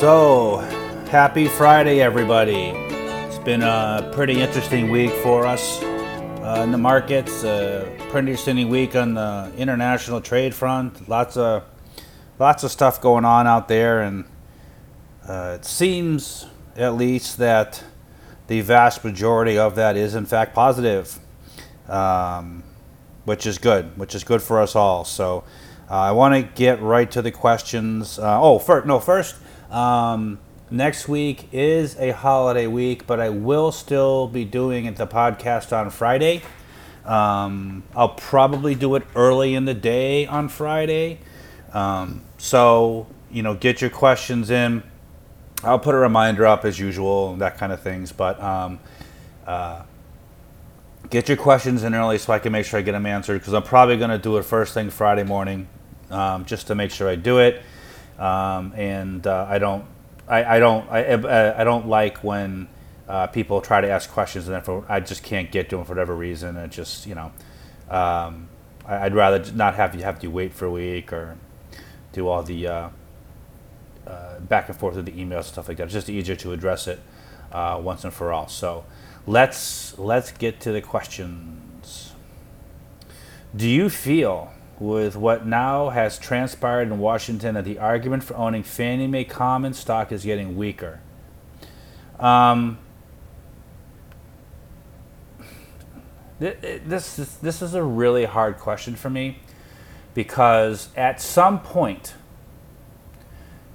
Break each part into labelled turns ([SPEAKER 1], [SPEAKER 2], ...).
[SPEAKER 1] So, happy Friday, everybody. It's been a pretty interesting week for us uh, in the markets. A pretty interesting week on the international trade front. Lots of lots of stuff going on out there, and uh, it seems, at least, that the vast majority of that is in fact positive, um, which is good, which is good for us all. So. Uh, I want to get right to the questions. Uh, oh, first, no, first, um, next week is a holiday week, but I will still be doing the podcast on Friday. Um, I'll probably do it early in the day on Friday. Um, so, you know, get your questions in. I'll put a reminder up as usual, and that kind of things. But um, uh, get your questions in early so I can make sure I get them answered because I'm probably going to do it first thing Friday morning um, just to make sure I do it. Um, and uh, I don't, I, I don't, I, I don't like when uh, people try to ask questions and for, I just can't get to them for whatever reason. It just, you know, um, I, would rather not have you have to wait for a week or do all the uh, uh, back and forth with the emails and stuff like that. It's just easier to address it uh, once and for all. So let's let's get to the questions. Do you feel with what now has transpired in Washington that the argument for owning Fannie Mae common stock is getting weaker. Um, this is, this is a really hard question for me because at some point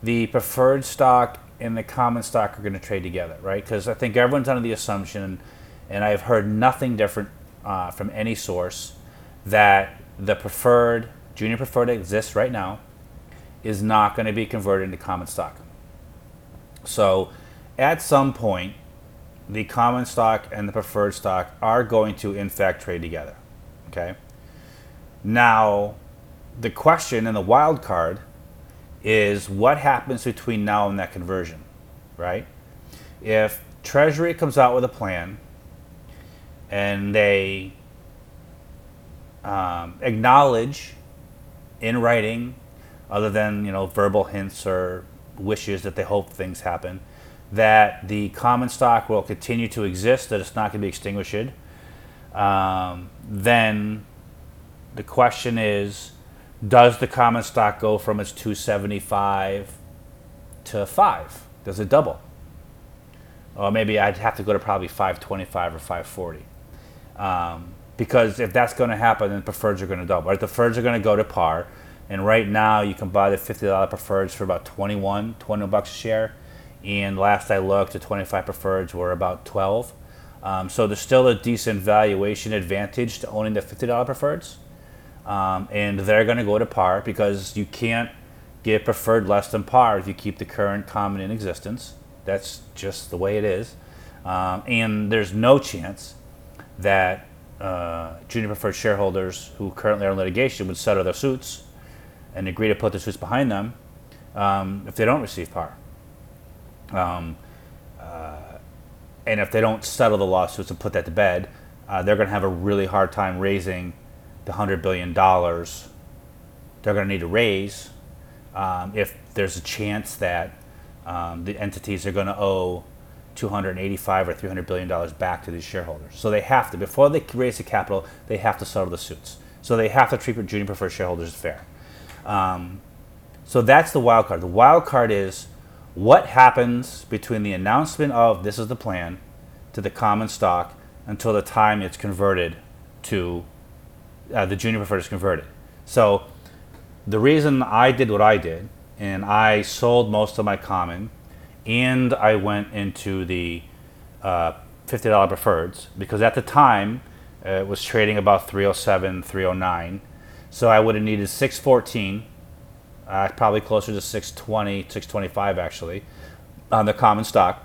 [SPEAKER 1] the preferred stock and the common stock are going to trade together, right? Because I think everyone's under the assumption, and I've heard nothing different uh, from any source, that the preferred, junior preferred that exists right now, is not going to be converted into common stock. So at some point, the common stock and the preferred stock are going to, in fact, trade together. Okay? Now, the question and the wild card is what happens between now and that conversion, right? If Treasury comes out with a plan and they um, acknowledge in writing, other than you know verbal hints or wishes that they hope things happen, that the common stock will continue to exist, that it's not going to be extinguished. Um, then the question is, does the common stock go from its 275 to 5? Does it double? Or maybe I'd have to go to probably 525 or 540. Um, because if that's going to happen, then preferreds are going to double. Right? The preferreds are going to go to par, and right now you can buy the fifty dollar preferreds for about 21, 20 bucks a share. And last I looked, the 25 preferreds were about 12. Um, so there's still a decent valuation advantage to owning the $50 preferreds. Um, and they're going to go to par because you can't get preferred less than par if you keep the current common in existence. That's just the way it is. Um, and there's no chance that uh, junior preferred shareholders who currently are in litigation would settle their suits and agree to put the suits behind them um, if they don't receive par. Um, uh, and if they don't settle the lawsuits and put that to bed, uh, they're going to have a really hard time raising the $100 billion they're going to need to raise um, if there's a chance that um, the entities are going to owe 285 or 300 billion dollars back to these shareholders. So they have to before they raise the capital, they have to settle the suits. So they have to treat junior preferred shareholders fair. Um, so that's the wild card. The wild card is what happens between the announcement of this is the plan to the common stock until the time it's converted to uh, the junior preferred is converted. So the reason I did what I did and I sold most of my common and I went into the uh, $50 preferreds because at the time uh, it was trading about 307, 309. So I would have needed 614, uh, probably closer to 620, 625 actually, on the common stock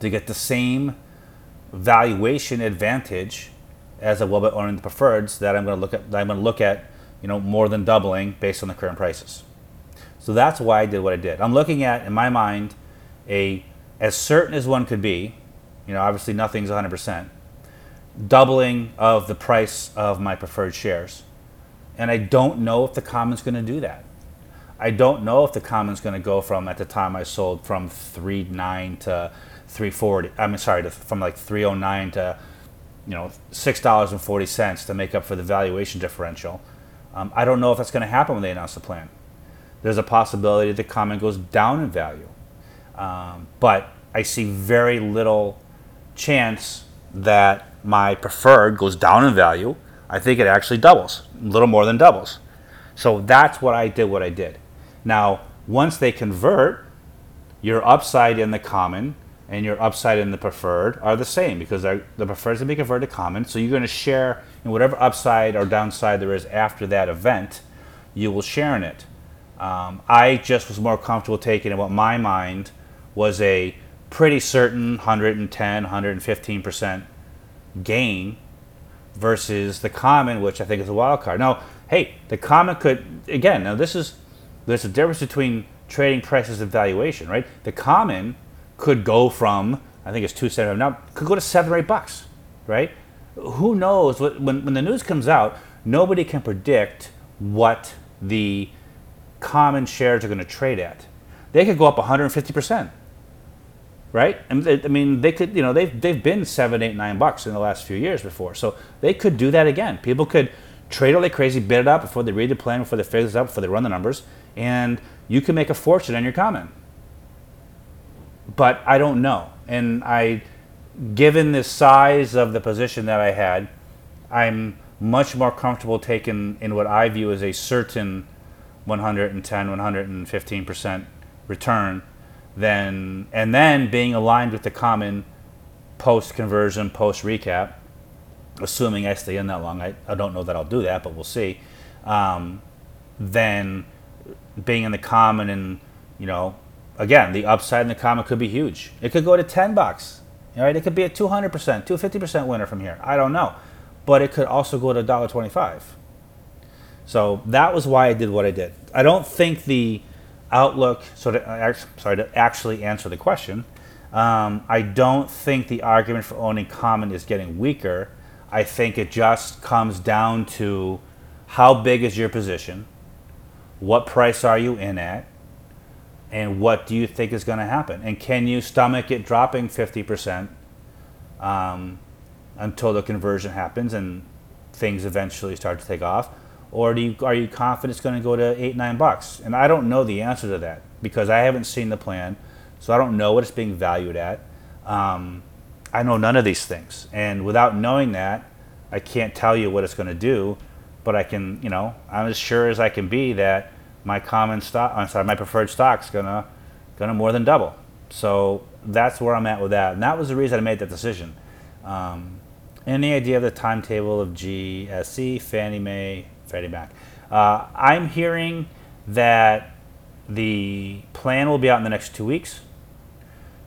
[SPEAKER 1] to get the same valuation advantage as a will be owning the preferreds that I'm going to look at. That I'm going to look at, you know, more than doubling based on the current prices. So that's why I did what I did. I'm looking at, in my mind, a as certain as one could be, you know, obviously nothing's 100%, doubling of the price of my preferred shares. And I don't know if the common's going to do that. I don't know if the common's going to go from at the time I sold from three nine to three forty. I'm sorry, to, from like three oh nine to you know six dollars and forty cents to make up for the valuation differential. Um, I don't know if that's going to happen when they announce the plan. There's a possibility the common goes down in value, um, but I see very little chance that my preferred goes down in value. I think it actually doubles, a little more than doubles. So that's what I did. What I did. Now, once they convert, your upside in the common and your upside in the preferred are the same because the preferred is going to be converted to common. So you're going to share in whatever upside or downside there is after that event, you will share in it. Um, I just was more comfortable taking in what my mind was a pretty certain 110, 115% gain versus the common, which I think is a wild card. Now, hey, the common could, again, now this is there's a difference between trading prices and valuation, right? The common could go from I think it's two seventy now could go to seven or eight bucks, right? Who knows? When when the news comes out, nobody can predict what the common shares are going to trade at. They could go up 150 percent, right? I mean, they could, you know, they've they've been seven, eight, nine bucks in the last few years before, so they could do that again. People could trade all like crazy, bid it up before they read the plan, before they figure this out, before they run the numbers, and you can make a fortune on your comment. But I don't know. And I, given the size of the position that I had, I'm much more comfortable taking in what I view as a certain 110, 115% return than, and then being aligned with the common post conversion, post recap assuming I stay in that long, I, I don't know that I'll do that, but we'll see. Um, then being in the common and, you know, again, the upside in the common could be huge. It could go to 10 bucks. Right? It could be a 200%, 250% winner from here. I don't know. But it could also go to $1.25. So that was why I did what I did. I don't think the outlook, so to, sorry, to actually answer the question, um, I don't think the argument for owning common is getting weaker. I think it just comes down to how big is your position, what price are you in at, and what do you think is going to happen? And can you stomach it dropping 50% um, until the conversion happens and things eventually start to take off? Or do you, are you confident it's going to go to eight, nine bucks? And I don't know the answer to that because I haven't seen the plan, so I don't know what it's being valued at. Um, I know none of these things. And without knowing that, I can't tell you what it's going to do, but I can, you know, I'm as sure as I can be that my common stock, I'm sorry, my preferred stock's gonna gonna more than double. So that's where I'm at with that, and that was the reason I made that decision. Um, any idea of the timetable of GSE, Fannie Mae, Freddie Mac? Uh, I'm hearing that the plan will be out in the next two weeks.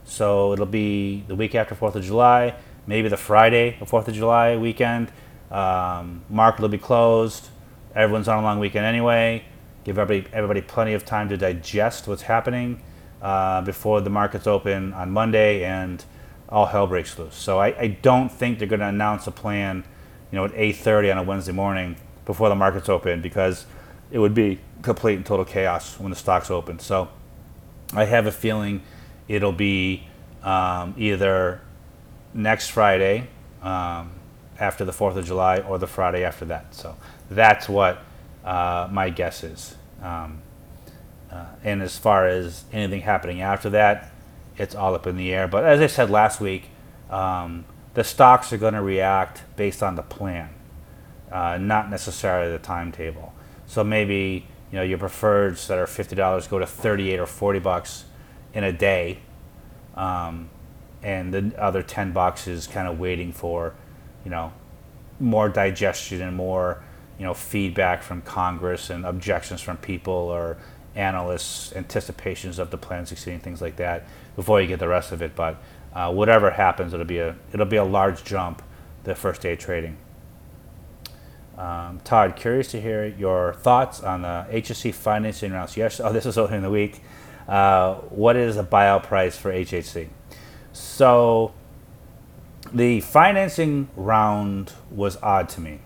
[SPEAKER 1] So it'll be the week after 4th of July, maybe the Friday of 4th of July weekend. Um, market will be closed. Everyone's on a long weekend anyway. Give everybody, everybody plenty of time to digest what's happening uh, before the markets open on Monday and all hell breaks loose. So I, I don't think they're going to announce a plan, you know, at 8:30 on a Wednesday morning before the markets open because it would be complete and total chaos when the stocks open. So I have a feeling it'll be um, either next Friday um, after the 4th of July or the Friday after that. So that's what uh, my guess is. Um, uh, and as far as anything happening after that, it's all up in the air. But as I said last week, um, the stocks are going to react based on the plan, uh, not necessarily the timetable. So maybe you know your preferreds that are fifty dollars go to thirty-eight or forty bucks in a day, um, and the other ten boxes kind of waiting for, you know, more digestion and more, you know, feedback from Congress and objections from people or analysts, anticipations of the plan succeeding, things like that, before you get the rest of it. But uh, whatever happens, it'll be a it'll be a large jump the first day of trading. Um, Todd, curious to hear your thoughts on the HHC financing rounds. Yes, oh, this is earlier in the week. Uh, what is the buyout price for HHC? So the financing round was odd to me.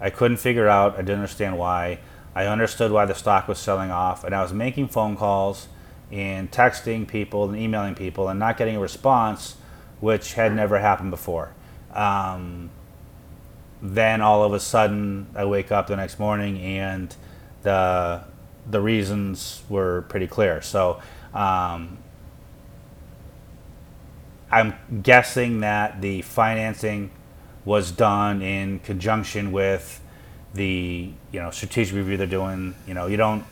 [SPEAKER 1] I couldn't figure out, I didn't understand why. I understood why the stock was selling off, and I was making phone calls and texting people and emailing people and not getting a response, which had never happened before. Um, then all of a sudden, I wake up the next morning and the the reasons were pretty clear. So um, I'm guessing that the financing was done in conjunction with the you know strategic review they're doing. You know, you don't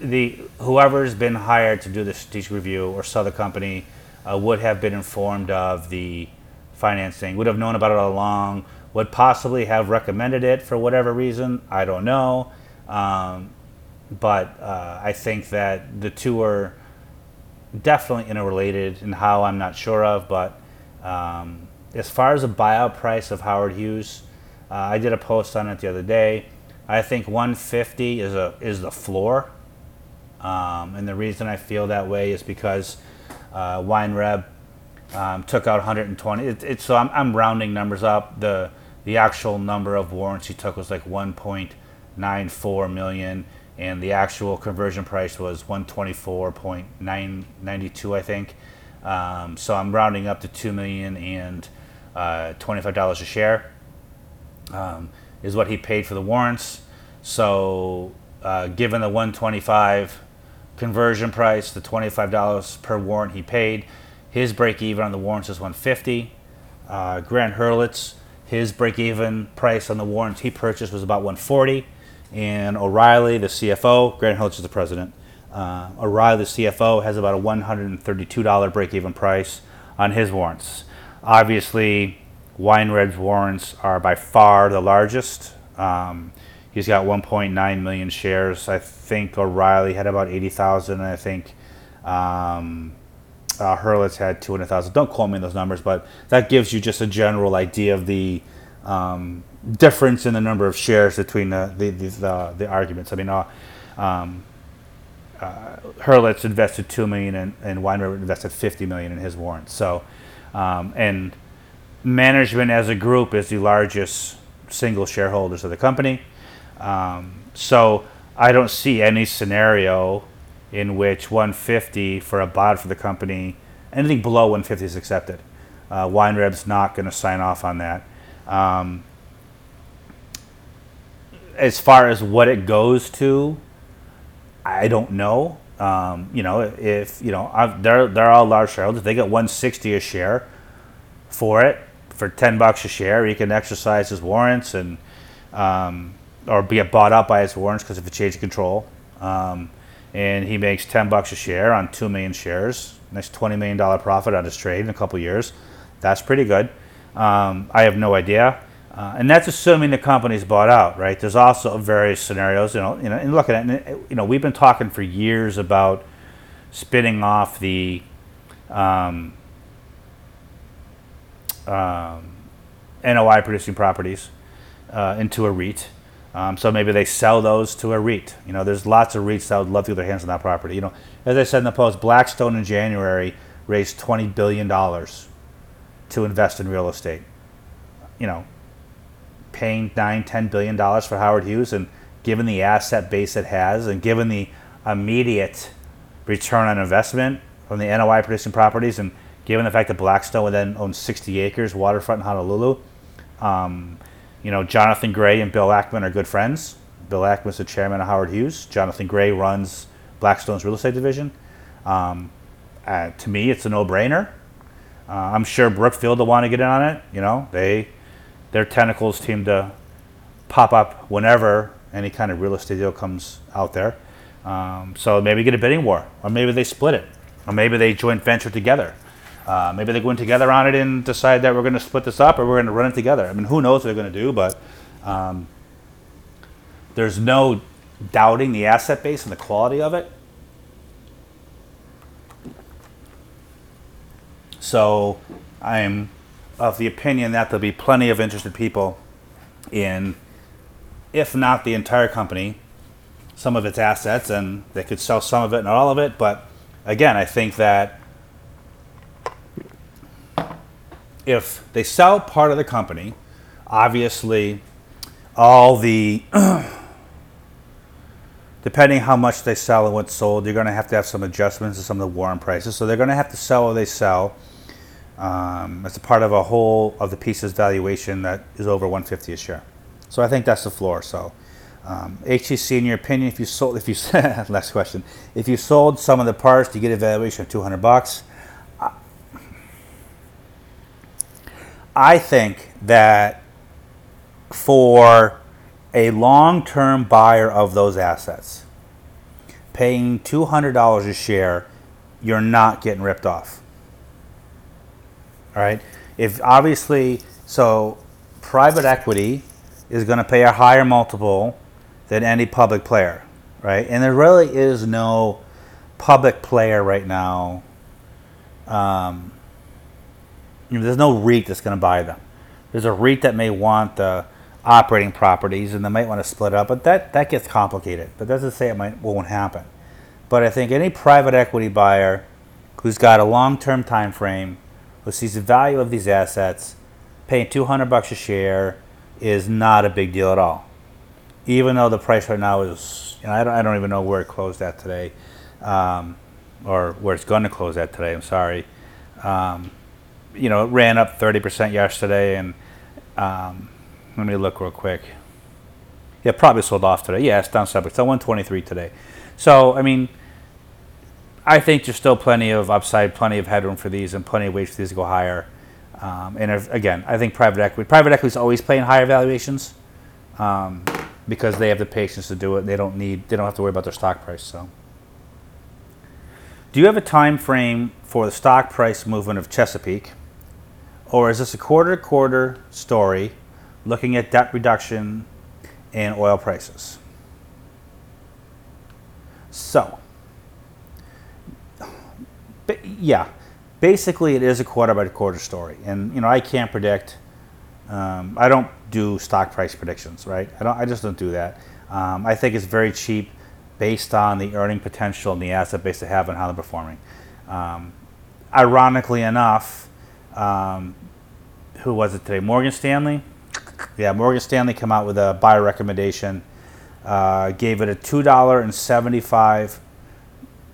[SPEAKER 1] the whoever's been hired to do the strategic review or sell the company uh, would have been informed of the financing, would have known about it all along, would possibly have recommended it for whatever reason. I don't know. Um, but uh, I think that the two are definitely interrelated in how I'm not sure of. But um, as far as the buyout price of Howard Hughes, uh, I did a post on it the other day. I think 150 is a is the floor, um, and the reason I feel that way is because uh, Weinreb um, took out 120. It, it, so I'm, I'm rounding numbers up. The the actual number of warrants he took was like 1.94 million, and the actual conversion price was 124.992, I think. Um, so I'm rounding up to two million and uh, $25 a share um, is what he paid for the warrants. So uh, given the 125 conversion price, the $25 per warrant he paid, his break even on the warrants is 150. Uh, Grant Herlitz, his break even price on the warrants he purchased was about 140 and O'Reilly, the CFO, Grant Herlitz is the president. Uh, O'Reilly, the CFO, has about a $132 break-even price on his warrants. Obviously, Weinreb's warrants are by far the largest. Um, he's got 1.9 million shares. I think O'Reilly had about 80,000. I think um, uh, Herlitz had 200,000. Don't quote me those numbers, but that gives you just a general idea of the um, difference in the number of shares between the the, the, the, the arguments. I mean, uh, um, uh, Herlitz invested two million and, and Weiner invested fifty million in his warrants. So, um, and management as a group is the largest single shareholders of the company. Um, so I don't see any scenario in which 150 for a bot for the company, anything below 150 is accepted. Uh, Weinreb's not going to sign off on that. Um, as far as what it goes to, I don't know. Um, you know, if you know, I've, they're they're all large shareholders. They get 160 a share for it for 10 bucks a share. He can exercise his warrants and um, or be bought up by his warrants because of a change of control. Um, and he makes 10 bucks a share on 2 million shares. Nice 20 million dollar profit on his trade in a couple years. That's pretty good. Um, I have no idea. Uh, and that's assuming the company's bought out, right? There's also various scenarios, you know, you know, and looking at, it, you know, we've been talking for years about spinning off the um, um, NOI producing properties uh, into a REIT. Um, so maybe they sell those to a REIT. You know, there's lots of REITs that would love to get their hands on that property. You know, as I said in the post, Blackstone in January raised twenty billion dollars to invest in real estate. You know, paying nine, ten billion dollars for Howard Hughes, and given the asset base it has, and given the immediate return on investment from the NOI producing properties, and given the fact that Blackstone would then own 60 acres waterfront in Honolulu, um, you know, Jonathan Gray and Bill Ackman are good friends. Bill Ackman is the chairman of Howard Hughes. Jonathan Gray runs Blackstone's real estate division. Um, uh, to me, it's a no-brainer. Uh, I'm sure Brookfield will want to get in on it. You know, they their tentacles seem to pop up whenever any kind of real estate deal comes out there. Um, so maybe get a bidding war, or maybe they split it, or maybe they joint venture together. Uh, maybe they go in together on it and decide that we're going to split this up or we're going to run it together. I mean, who knows what they're going to do, but um, there's no doubting the asset base and the quality of it. So I am of the opinion that there'll be plenty of interested people in, if not the entire company, some of its assets, and they could sell some of it, not all of it. But again, I think that if they sell part of the company, obviously all the depending how much they sell and what's sold, you're going to have to have some adjustments to some of the warrant prices. So they're going to have to sell what they sell. Um, it's a part of a whole of the piece's valuation that is over 150 a share. So I think that's the floor. So um, HHC, in your opinion, if you sold, if you last question, if you sold some of the parts, do you get a valuation of 200 bucks. I think that for a long-term buyer of those assets, paying $200 a share, you're not getting ripped off. All right. If obviously, so private equity is going to pay a higher multiple than any public player, right? And there really is no public player right now. Um, you know, there's no REIT that's going to buy them. There's a REIT that may want the operating properties and they might want to split up, but that, that gets complicated. But that doesn't say it might won't happen. But I think any private equity buyer who's got a long-term time frame, who sees the value of these assets, paying 200 bucks a share is not a big deal at all. Even though the price right now is, you know, I, don't, I don't even know where it closed at today, um, or where it's going to close at today. I'm sorry. Um, you know, it ran up 30% yesterday, and um, let me look real quick. Yeah, probably sold off today. Yeah, it's down seven. It's 123 today. So, I mean, I think there's still plenty of upside, plenty of headroom for these, and plenty of ways for these to go higher. Um, and if, again, I think private equity, private equity is always paying higher valuations um, because they have the patience to do it. They don't need, they don't have to worry about their stock price. So, do you have a time frame for the stock price movement of Chesapeake, or is this a quarter-to-quarter story, looking at debt reduction and oil prices? So, yeah, basically it is a quarter by quarter story, and you know I can't predict. Um, I don't do stock price predictions, right? I don't. I just don't do that. Um, I think it's very cheap, based on the earning potential and the asset base they have and how they're performing. Um, ironically enough, um, who was it today? Morgan Stanley. Yeah, Morgan Stanley came out with a buy recommendation. Uh, gave it a two dollar and seventy five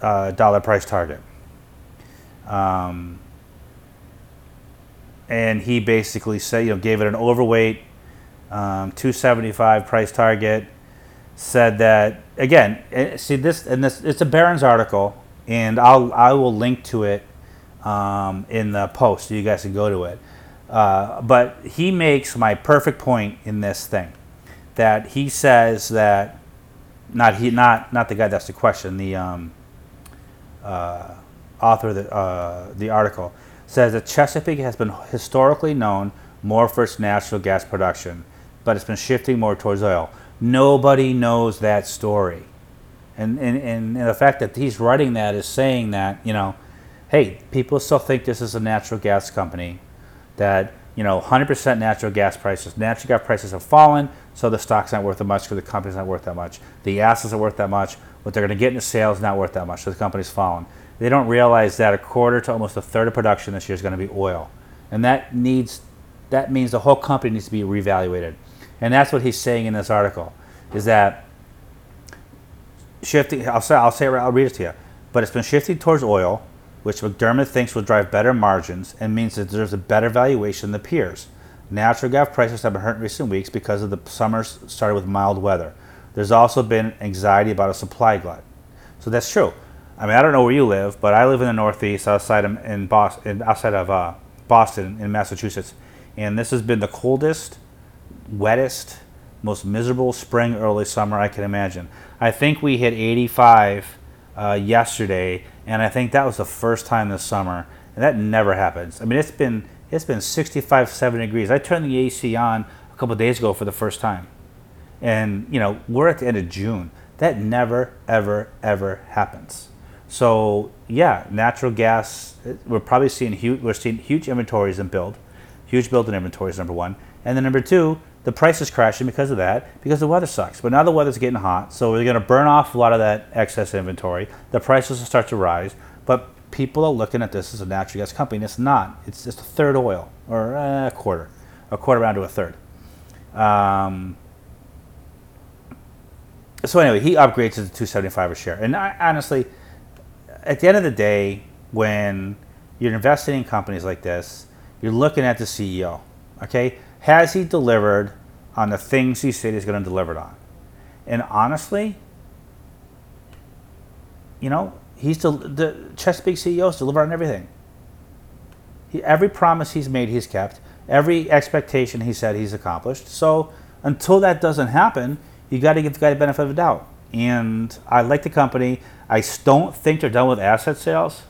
[SPEAKER 1] uh, dollar price target. Um, and he basically said, you know, gave it an overweight, um, 275 price target. Said that again. Eh, see this, and this. It's a Barron's article, and I'll I will link to it um, in the post you guys can go to it. Uh, but he makes my perfect point in this thing, that he says that not he not not the guy that's the question the um, uh, author of the, uh, the article, says that Chesapeake has been historically known more for its natural gas production, but it's been shifting more towards oil. Nobody knows that story. And, and, and the fact that he's writing that is saying that, you know, hey, people still think this is a natural gas company, that, you know, 100% natural gas prices, natural gas prices have fallen, so the stock's not worth that much because the company's not worth that much. The assets are worth that much. What they're going to get in the sales is not worth that much, so the company's fallen they don't realize that a quarter to almost a third of production this year is going to be oil. And that needs that means the whole company needs to be reevaluated. And that's what he's saying in this article is that shifting I'll say I'll say I'll read it to you. But it's been shifting towards oil, which McDermott thinks will drive better margins and means that there's a better valuation than the peers. Natural gas prices have been hurt in recent weeks because of the summers started with mild weather. There's also been anxiety about a supply glut. So that's true. I mean, I don't know where you live, but I live in the Northeast, outside of in Boston, outside of uh, Boston, in Massachusetts, and this has been the coldest, wettest, most miserable spring, early summer I can imagine. I think we hit 85 uh, yesterday, and I think that was the first time this summer, and that never happens. I mean, it's been it's been 65, 70 degrees. I turned the AC on a couple days ago for the first time, and you know we're at the end of June. That never, ever, ever happens. So yeah, natural gas. We're probably seeing huge. We're seeing huge inventories in build, huge build in inventories. Number one, and then number two, the price is crashing because of that. Because the weather sucks. But now the weather's getting hot, so we're going to burn off a lot of that excess inventory. The prices will start to rise. But people are looking at this as a natural gas company. And it's not. It's just a third oil or a quarter, a quarter round to a third. Um, so anyway, he upgrades to 275 a share. And I, honestly, at the end of the day, when you're investing in companies like this, you're looking at the CEO. Okay, has he delivered on the things he said he's going to deliver on? And honestly, you know, he's the Chesapeake CEO's delivered on everything. He, every promise he's made, he's kept. Every expectation he said, he's accomplished. So until that doesn't happen, you got to give the guy the benefit of the doubt. And I like the company. I don't think they're done with asset sales.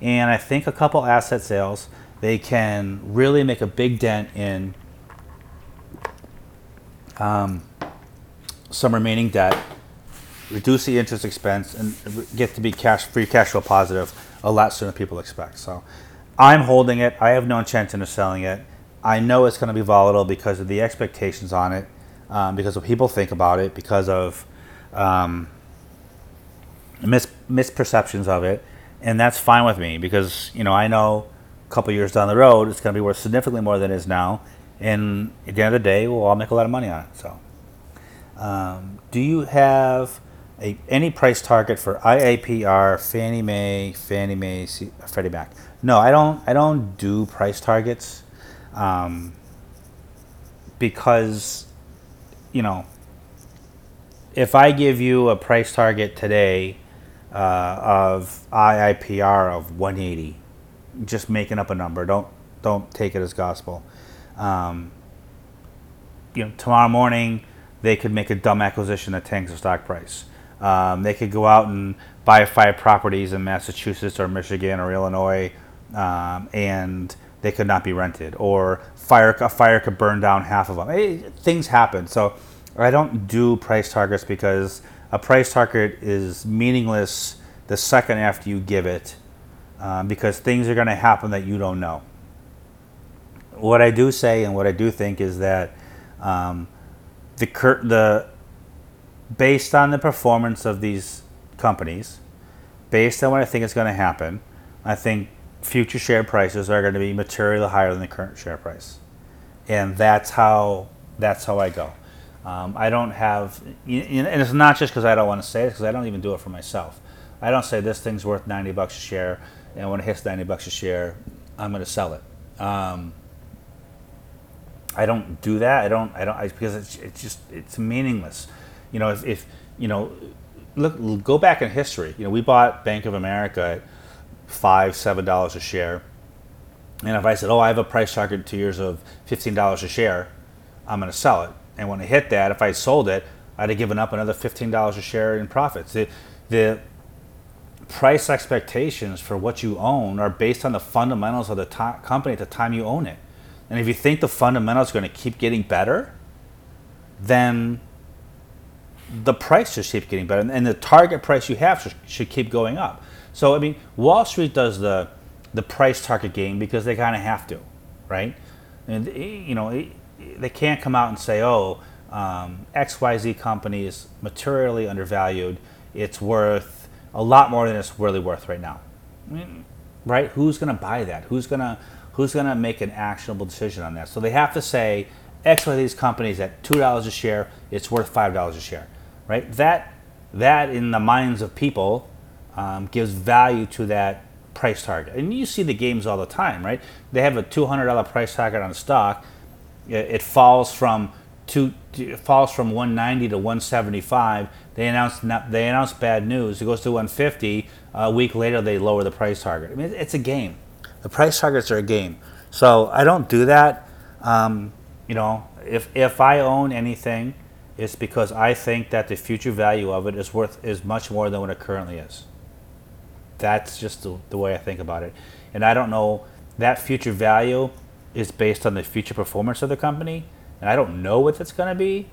[SPEAKER 1] And I think a couple asset sales, they can really make a big dent in um, some remaining debt, reduce the interest expense, and get to be cash free cash flow positive a lot sooner than people expect. So I'm holding it. I have no intention of selling it. I know it's going to be volatile because of the expectations on it, um, because of people think about it, because of um, mis- misperceptions of it, and that's fine with me because you know I know a couple years down the road it's going to be worth significantly more than it is now, and at the end of the day we'll all make a lot of money on it. So, um, do you have a, any price target for IIPR, Fannie Mae, Fannie Mae, Freddie Mac? No, I don't. I don't do price targets um, because you know if I give you a price target today uh, of IIPR of 180, just making up a number, don't don't take it as gospel. Um, you know, tomorrow morning they could make a dumb acquisition that tanks the stock price. Um, they could go out and buy five properties in Massachusetts or Michigan or Illinois, um, and they could not be rented, or fire a fire could burn down half of them. Hey, things happen. So I don't do price targets because a price target is meaningless the second after you give it, um, because things are going to happen that you don't know. What I do say and what I do think is that um, the cur- the based on the performance of these companies, based on what I think is going to happen, I think future share prices are going to be materially higher than the current share price, and that's how that's how I go. Um, I don't have, and it's not just because I don't want to say it, because I don't even do it for myself. I don't say this thing's worth ninety bucks a share, and when it hits ninety bucks a share, I'm going to sell it. Um, I don't do that. I don't. I don't I, because it's, it's just it's meaningless. You know, if, if you know, look, go back in history. You know, we bought Bank of America at five, seven dollars a share, and if I said, "Oh, I have a price target two years of fifteen dollars a share," I'm going to sell it. And when I hit that, if I sold it, I'd have given up another fifteen dollars a share in profits. The, the price expectations for what you own are based on the fundamentals of the company at the time you own it. And if you think the fundamentals are going to keep getting better, then the price just keeps getting better, and the target price you have should, should keep going up. So I mean, Wall Street does the the price target game because they kind of have to, right? And you know, they can't come out and say, "Oh, um, X Y Z company is materially undervalued. It's worth a lot more than it's really worth right now." I mean, right? Who's going to buy that? Who's going to who's going to make an actionable decision on that? So they have to say X Y these companies at two dollars a share, it's worth five dollars a share, right? That that in the minds of people um, gives value to that price target. And you see the games all the time, right? They have a two hundred dollar price target on a stock. It, falls from two it falls from 190 to 175. They announce they announce bad news. It goes to 150. A week later, they lower the price target. I mean, it's a game. The price targets are a game. So I don't do that. Um, you know, if if I own anything, it's because I think that the future value of it is worth is much more than what it currently is. That's just the, the way I think about it. And I don't know that future value is based on the future performance of the company, and I don't know what it's going to be.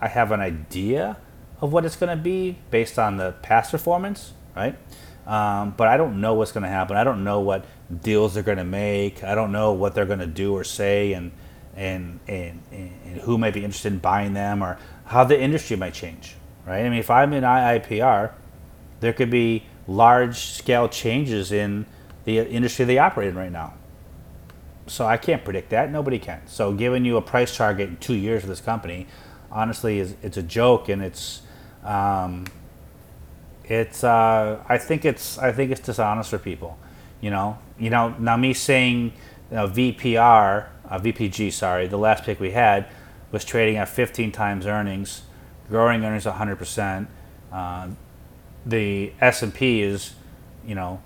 [SPEAKER 1] I have an idea of what it's going to be based on the past performance, right? Um, but I don't know what's going to happen. I don't know what deals they're going to make. I don't know what they're going to do or say, and, and and and who might be interested in buying them, or how the industry might change, right? I mean, if I'm in IIPR, there could be large scale changes in the industry they operate in right now. So I can't predict that. Nobody can. So giving you a price target in two years for this company, honestly, is it's a joke, and it's Um, it's uh, I think it's I think it's dishonest for people. You know, you know. Now me saying you know, VPR, uh, VPG, sorry, the last pick we had was trading at 15 times earnings, growing earnings 100 percent. Uh, the S&P is, you know,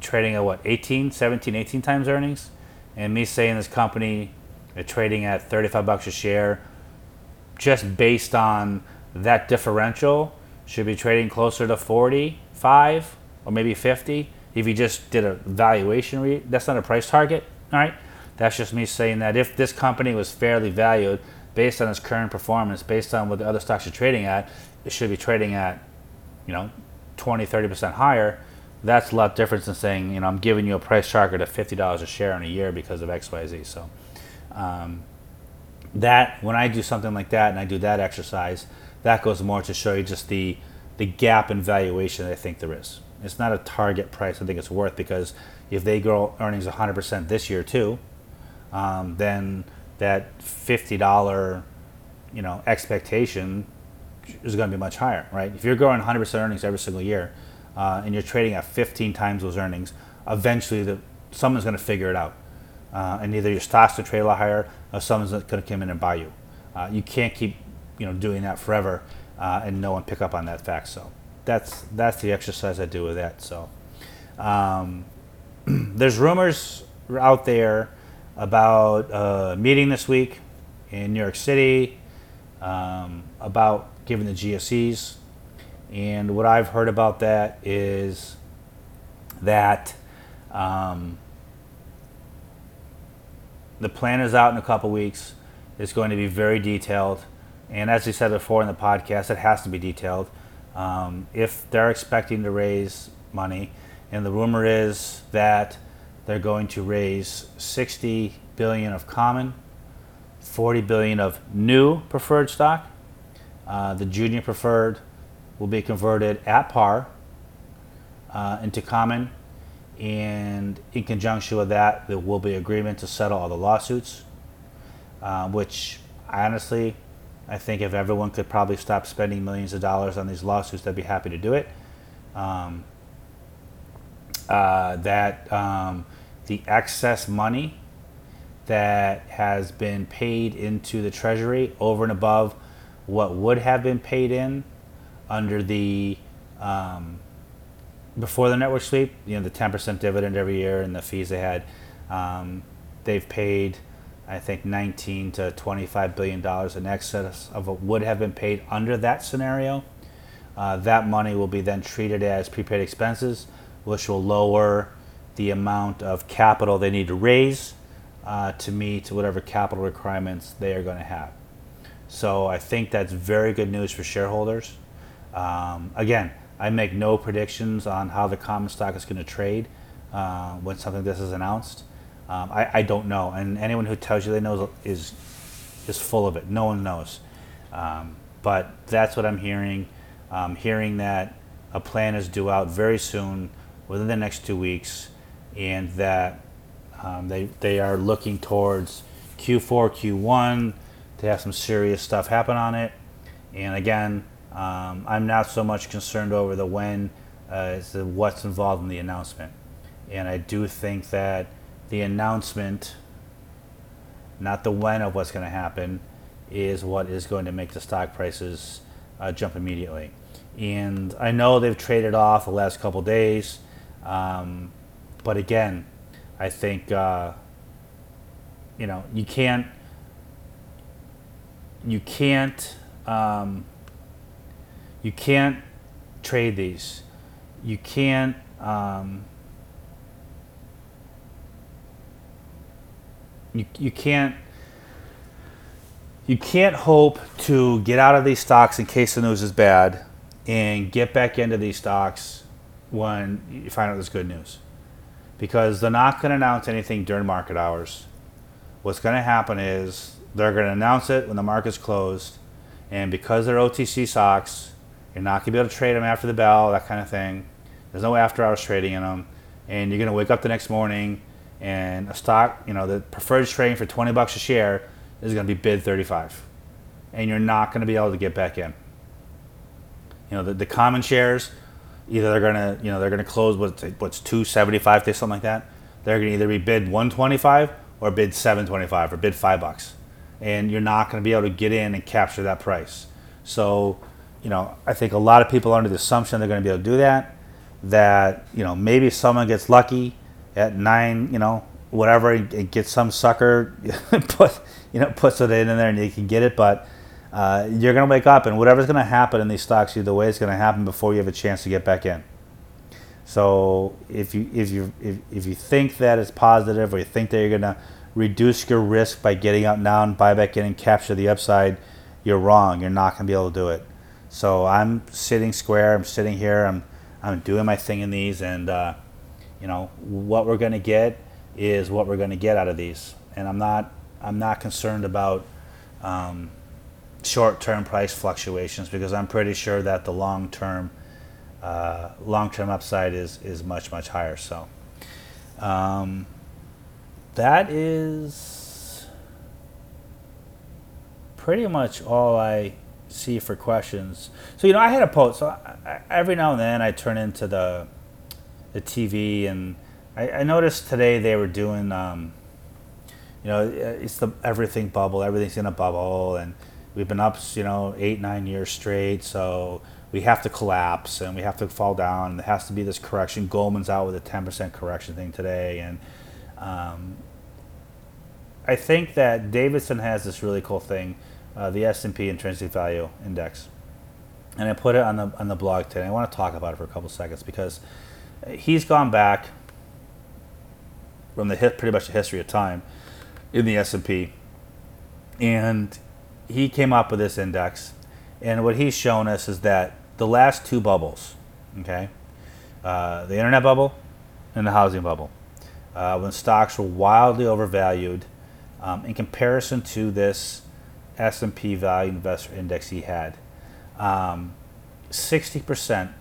[SPEAKER 1] trading at what 18, 17, 18 times earnings, and me saying this company is trading at 35 bucks a share, just based on that differential, should be trading closer to 45 or maybe 50 if you just did a valuation re- that's not a price target all right? That's just me saying that if this company was fairly valued based on its current performance based on what the other stocks are trading at it should be trading at you know 20 30% higher. That's a lot different than saying you know i'm giving you a price target of $50 a share in a year because of xyz so um, that when i do something like that and i do that exercise that goes more to show you just the the gap in valuation I think there is. It's not a target price I think it's worth because if they grow earnings 100% this year too, um, then that $50 you know expectation is going to be much higher, right? If you're growing 100% earnings every single year uh, and you're trading at 15 times those earnings, eventually the, someone's going to figure it out. Uh, and either your stocks will trade a lot higher or someone's going to come in and buy you. Uh, you can't keep you know doing that forever uh, and no one pick up on that fact. So that's that's the exercise I do with that. So um, there's rumors out there about a meeting this week in New York City um, about giving the GSEs, and what I've heard about that is that. Um, the plan is out in a couple weeks. It's going to be very detailed. And as we said before in the podcast, it has to be detailed. Um, if they're expecting to raise money, and the rumor is that they're going to raise 60 billion of common, 40 billion of new preferred stock. Uh, the junior preferred will be converted at par uh, into common, and in conjunction with that, there will be agreement to settle all the lawsuits, uh, which I honestly I think if everyone could probably stop spending millions of dollars on these lawsuits, they'd be happy to do it. Um, uh, that um, the excess money that has been paid into the Treasury over and above what would have been paid in under the um, before the net worth sweep, you know, the 10% dividend every year and the fees they had, um, they've paid I think 19 to 25 billion dollars in excess of what would have been paid under that scenario. Uh, that money will be then treated as prepaid expenses, which will lower the amount of capital they need to raise uh, to meet whatever capital requirements they are going to have. So I think that's very good news for shareholders. Um, again, I make no predictions on how the common stock is going to trade uh, when something this is announced. Um, I, I don't know, and anyone who tells you they know is is full of it. No one knows, um, but that's what I'm hearing. I'm hearing that a plan is due out very soon, within the next two weeks, and that um, they they are looking towards Q4, Q1 to have some serious stuff happen on it. And again, um, I'm not so much concerned over the when uh, as the what's involved in the announcement. And I do think that the announcement, not the when of what's going to happen, is what is going to make the stock prices uh, jump immediately. And I know they've traded off the last couple days, um, but again, I think uh, you know you can't you can't um, you can't trade these. You can't um, you, you can't you can't hope to get out of these stocks in case the news is bad and get back into these stocks when you find out there's good news. Because they're not going to announce anything during market hours. What's going to happen is they're going to announce it when the market's closed and because they're otc stocks you're not going to be able to trade them after the bell that kind of thing. There's no after hours trading in them and you're going to wake up the next morning and a stock, you know, the preferred trading for 20 bucks a share is going to be bid 35. And you're not going to be able to get back in. You know, the, the common shares, either they're gonna, you know, they're gonna close what's what's two seventy five to something like that. They're gonna either be bid one twenty five or bid seven twenty five or bid five bucks, and you're not gonna be able to get in and capture that price. So, you know, I think a lot of people are under the assumption they're gonna be able to do that. That you know maybe someone gets lucky at nine, you know, whatever, and, gets some sucker put you know puts it in there and you can get it, but uh, you're going to wake up and whatever's going to happen in these stocks, either way, it's going to happen before you have a chance to get back in. So if you if you if, if you think that it's positive or you think that you're going to reduce your risk by getting out now and buy back in and capture the upside, you're wrong. You're not going to be able to do it. So I'm sitting square. I'm sitting here. I'm I'm doing my thing in these, and uh, you know what we're going to get is what we're going to get out of these. And I'm not I'm not concerned about. Um, short-term price fluctuations because I'm pretty sure that the long-term uh, long-term upside is is much much higher. So um, that is pretty much all I see for questions. So you know, I had a post. So I, I, every now and then I turn into the the TV and I, I noticed today they were doing. Um, you know, it's the everything bubble. Everything's in a bubble and we've been up, you know, eight, nine years straight. So we have to collapse and we have to fall down. And There has to be this correction. Goldman's out with a 10% correction thing today. And um, I think that Davidson has this really cool thing, uh, the S&P Intrinsic Value Index. And I put it on the, on the blog today. I want to talk about it for a couple seconds because he's gone back from the pretty much the history of time in the S&P. And he came up with this index, and what he's shown us is that the last two bubbles, okay, uh, the internet bubble and the housing bubble, uh, when stocks were wildly overvalued um, in comparison to this S&P Value Investor Index he had, um, 60%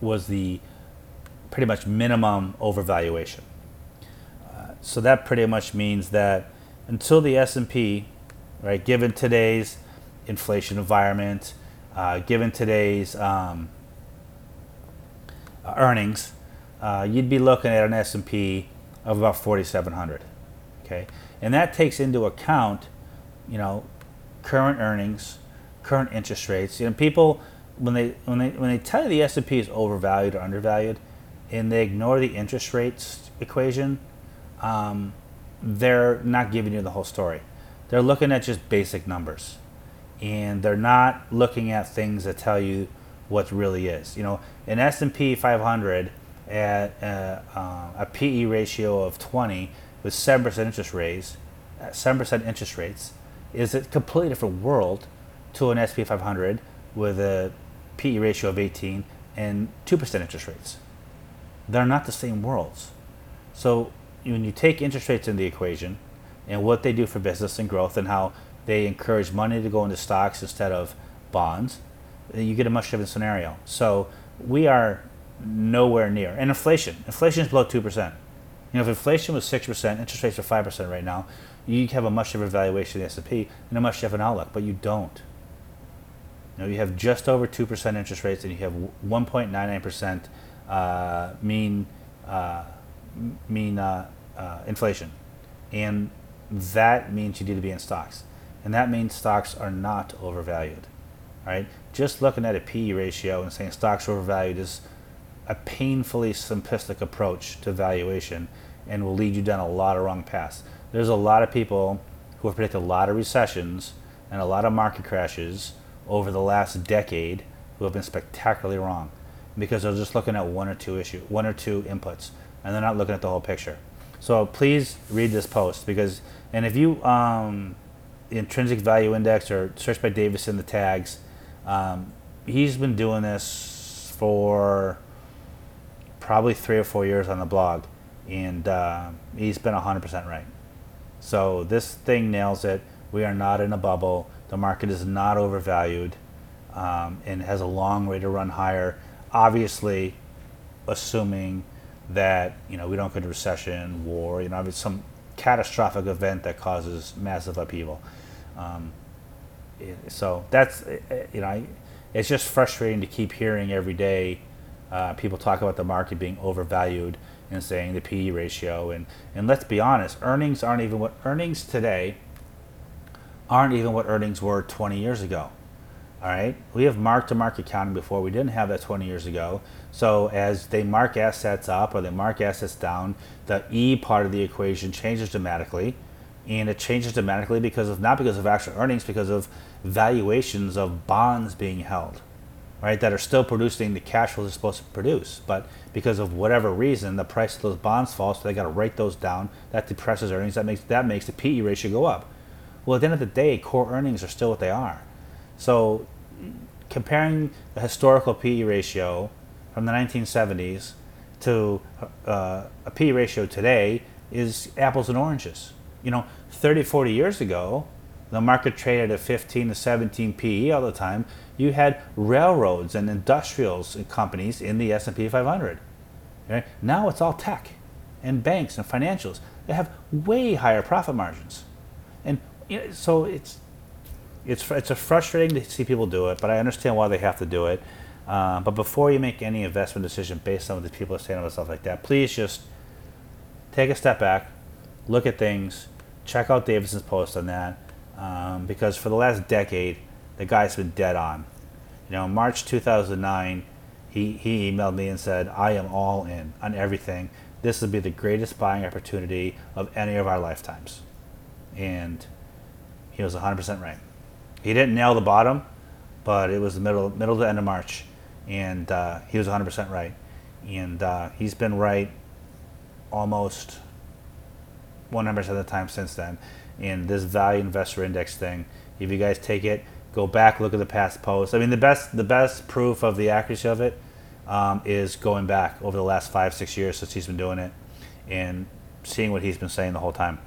[SPEAKER 1] was the pretty much minimum overvaluation. Uh, so that pretty much means that until the S&P right? Given today's inflation environment, uh, given today's um, earnings, uh, you'd be looking at an S&P of about 4,700. Okay, and that takes into account, you know, current earnings, current interest rates. You know, people when they when they when they tell you the S&P is overvalued or undervalued, and they ignore the interest rates equation, um, they're not giving you the whole story. They're looking at just basic numbers and they're not looking at things that tell you what really is. You know an s&p 500 at uh, uh, a pe ratio of 20 with 7% interest rates 7% interest rates is a completely different world to an s&p 500 with a pe ratio of 18 and 2% interest rates they're not the same worlds so when you take interest rates in the equation and what they do for business and growth and how they encourage money to go into stocks instead of bonds, you get a much different scenario. So we are nowhere near. And inflation, inflation is below 2%. You know, if inflation was 6%, interest rates are 5% right now, you have a much different valuation of the S&P and a much different outlook, but you don't. You know, you have just over 2% interest rates and you have 1.99% uh, mean, uh, mean uh, uh inflation. And that means you need to be in stocks. And that means stocks are not overvalued. Right? Just looking at a PE ratio and saying stocks are overvalued is a painfully simplistic approach to valuation and will lead you down a lot of wrong paths. There's a lot of people who have predicted a lot of recessions and a lot of market crashes over the last decade who have been spectacularly wrong because they're just looking at one or two issue, one or two inputs, and they're not looking at the whole picture. So please read this post because, and if you um, intrinsic value index or search by Davis in the tags, um, he's been doing this for probably three or four years on the blog, and uh, he's been 100% right. So this thing nails it. We are not in a bubble. The market is not overvalued um, and has a long way to run higher. Obviously, assuming that you know we don't go into recession, war, you know, some catastrophic event that causes massive upheaval. Um, so that's you know, I, it's just frustrating to keep hearing every day uh, people talk about the market being overvalued and saying the PE ratio. And, and let's be honest, earnings aren't even what earnings today aren't even what earnings were 20 years ago. All right, we have mark to market accounting before. We didn't have that 20 years ago. So as they mark assets up or they mark assets down, the E part of the equation changes dramatically. And it changes dramatically because of not because of actual earnings, because of valuations of bonds being held, right? That are still producing the cash flows they're supposed to produce. But because of whatever reason, the price of those bonds falls, so they got to write those down. That depresses earnings. That makes that makes the PE ratio go up. Well, at the end of the day, core earnings are still what they are. So, comparing the historical PE ratio from the 1970s to uh, a PE ratio today is apples and oranges. You know, 30, 40 years ago, the market traded at 15 to 17 PE all the time. You had railroads and industrials and companies in the S&P 500. Right? Now it's all tech and banks and financials. They have way higher profit margins. And you know, so it's it's it's frustrating to see people do it, but I understand why they have to do it. Uh, but before you make any investment decision based on what the people are saying about stuff like that, please just take a step back, look at things, check out Davidson's post on that, um, because for the last decade, the guy's been dead on. You know, March 2009, he, he emailed me and said, I am all in on everything. This will be the greatest buying opportunity of any of our lifetimes. And he was 100% right. He didn't nail the bottom, but it was the middle middle to end of March, and uh, he was 100% right. And uh, he's been right almost 100% of the time since then. And this value investor index thing, if you guys take it, go back, look at the past posts. I mean, the best the best proof of the accuracy of it um, is going back over the last five six years since he's been doing it, and seeing what he's been saying the whole time.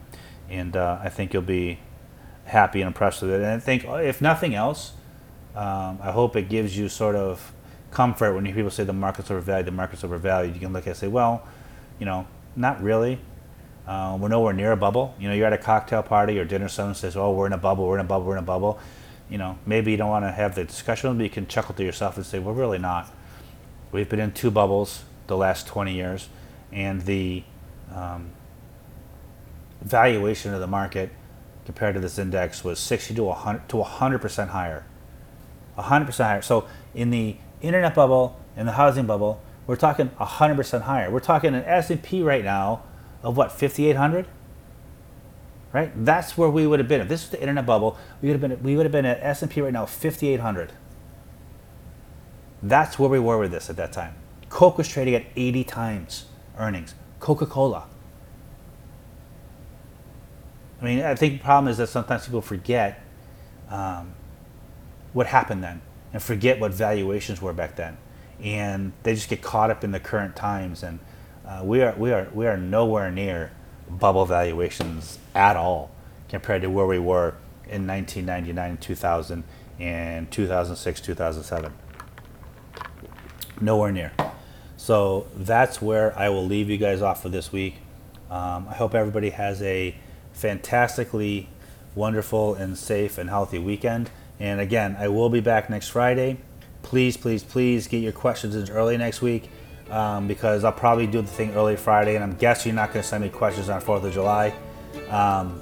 [SPEAKER 1] And uh, I think you'll be happy and impressed with it. And I think, if nothing else, um, I hope it gives you sort of comfort when people say the market's overvalued, the market's overvalued. You can look at it and say, well, you know, not really. Uh, we're nowhere near a bubble. You know, you're at a cocktail party or dinner, someone says, oh, we're in a bubble, we're in a bubble, we're in a bubble. You know, maybe you don't want to have the discussion, but you can chuckle to yourself and say, we're really not. We've been in two bubbles the last 20 years, and the um, valuation of the market compared to this index was 60 to 100 to 100% higher. 100% higher. So in the internet bubble, in the housing bubble, we're talking 100% higher. We're talking an S&P right now of what 5800? Right? That's where we would have been. If this was the internet bubble, we would have been we would have been at S&P right now 5800. That's where we were with this at that time. Coke was trading at 80 times earnings. Coca-Cola I mean, I think the problem is that sometimes people forget um, what happened then and forget what valuations were back then, and they just get caught up in the current times. And uh, we are we are we are nowhere near bubble valuations at all compared to where we were in 1999, 2000, and 2006, 2007. Nowhere near. So that's where I will leave you guys off for this week. Um, I hope everybody has a fantastically wonderful and safe and healthy weekend. And again, I will be back next Friday. Please, please, please get your questions in early next week um, because I'll probably do the thing early Friday, and I'm guessing you're not going to send me questions on 4th of July. Um,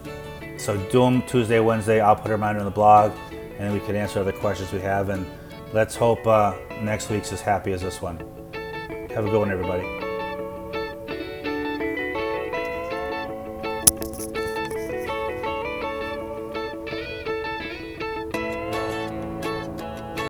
[SPEAKER 1] so do them Tuesday, Wednesday. I'll put a reminder on the blog, and we can answer other questions we have. And let's hope uh, next week's as happy as this one. Have a good one, everybody.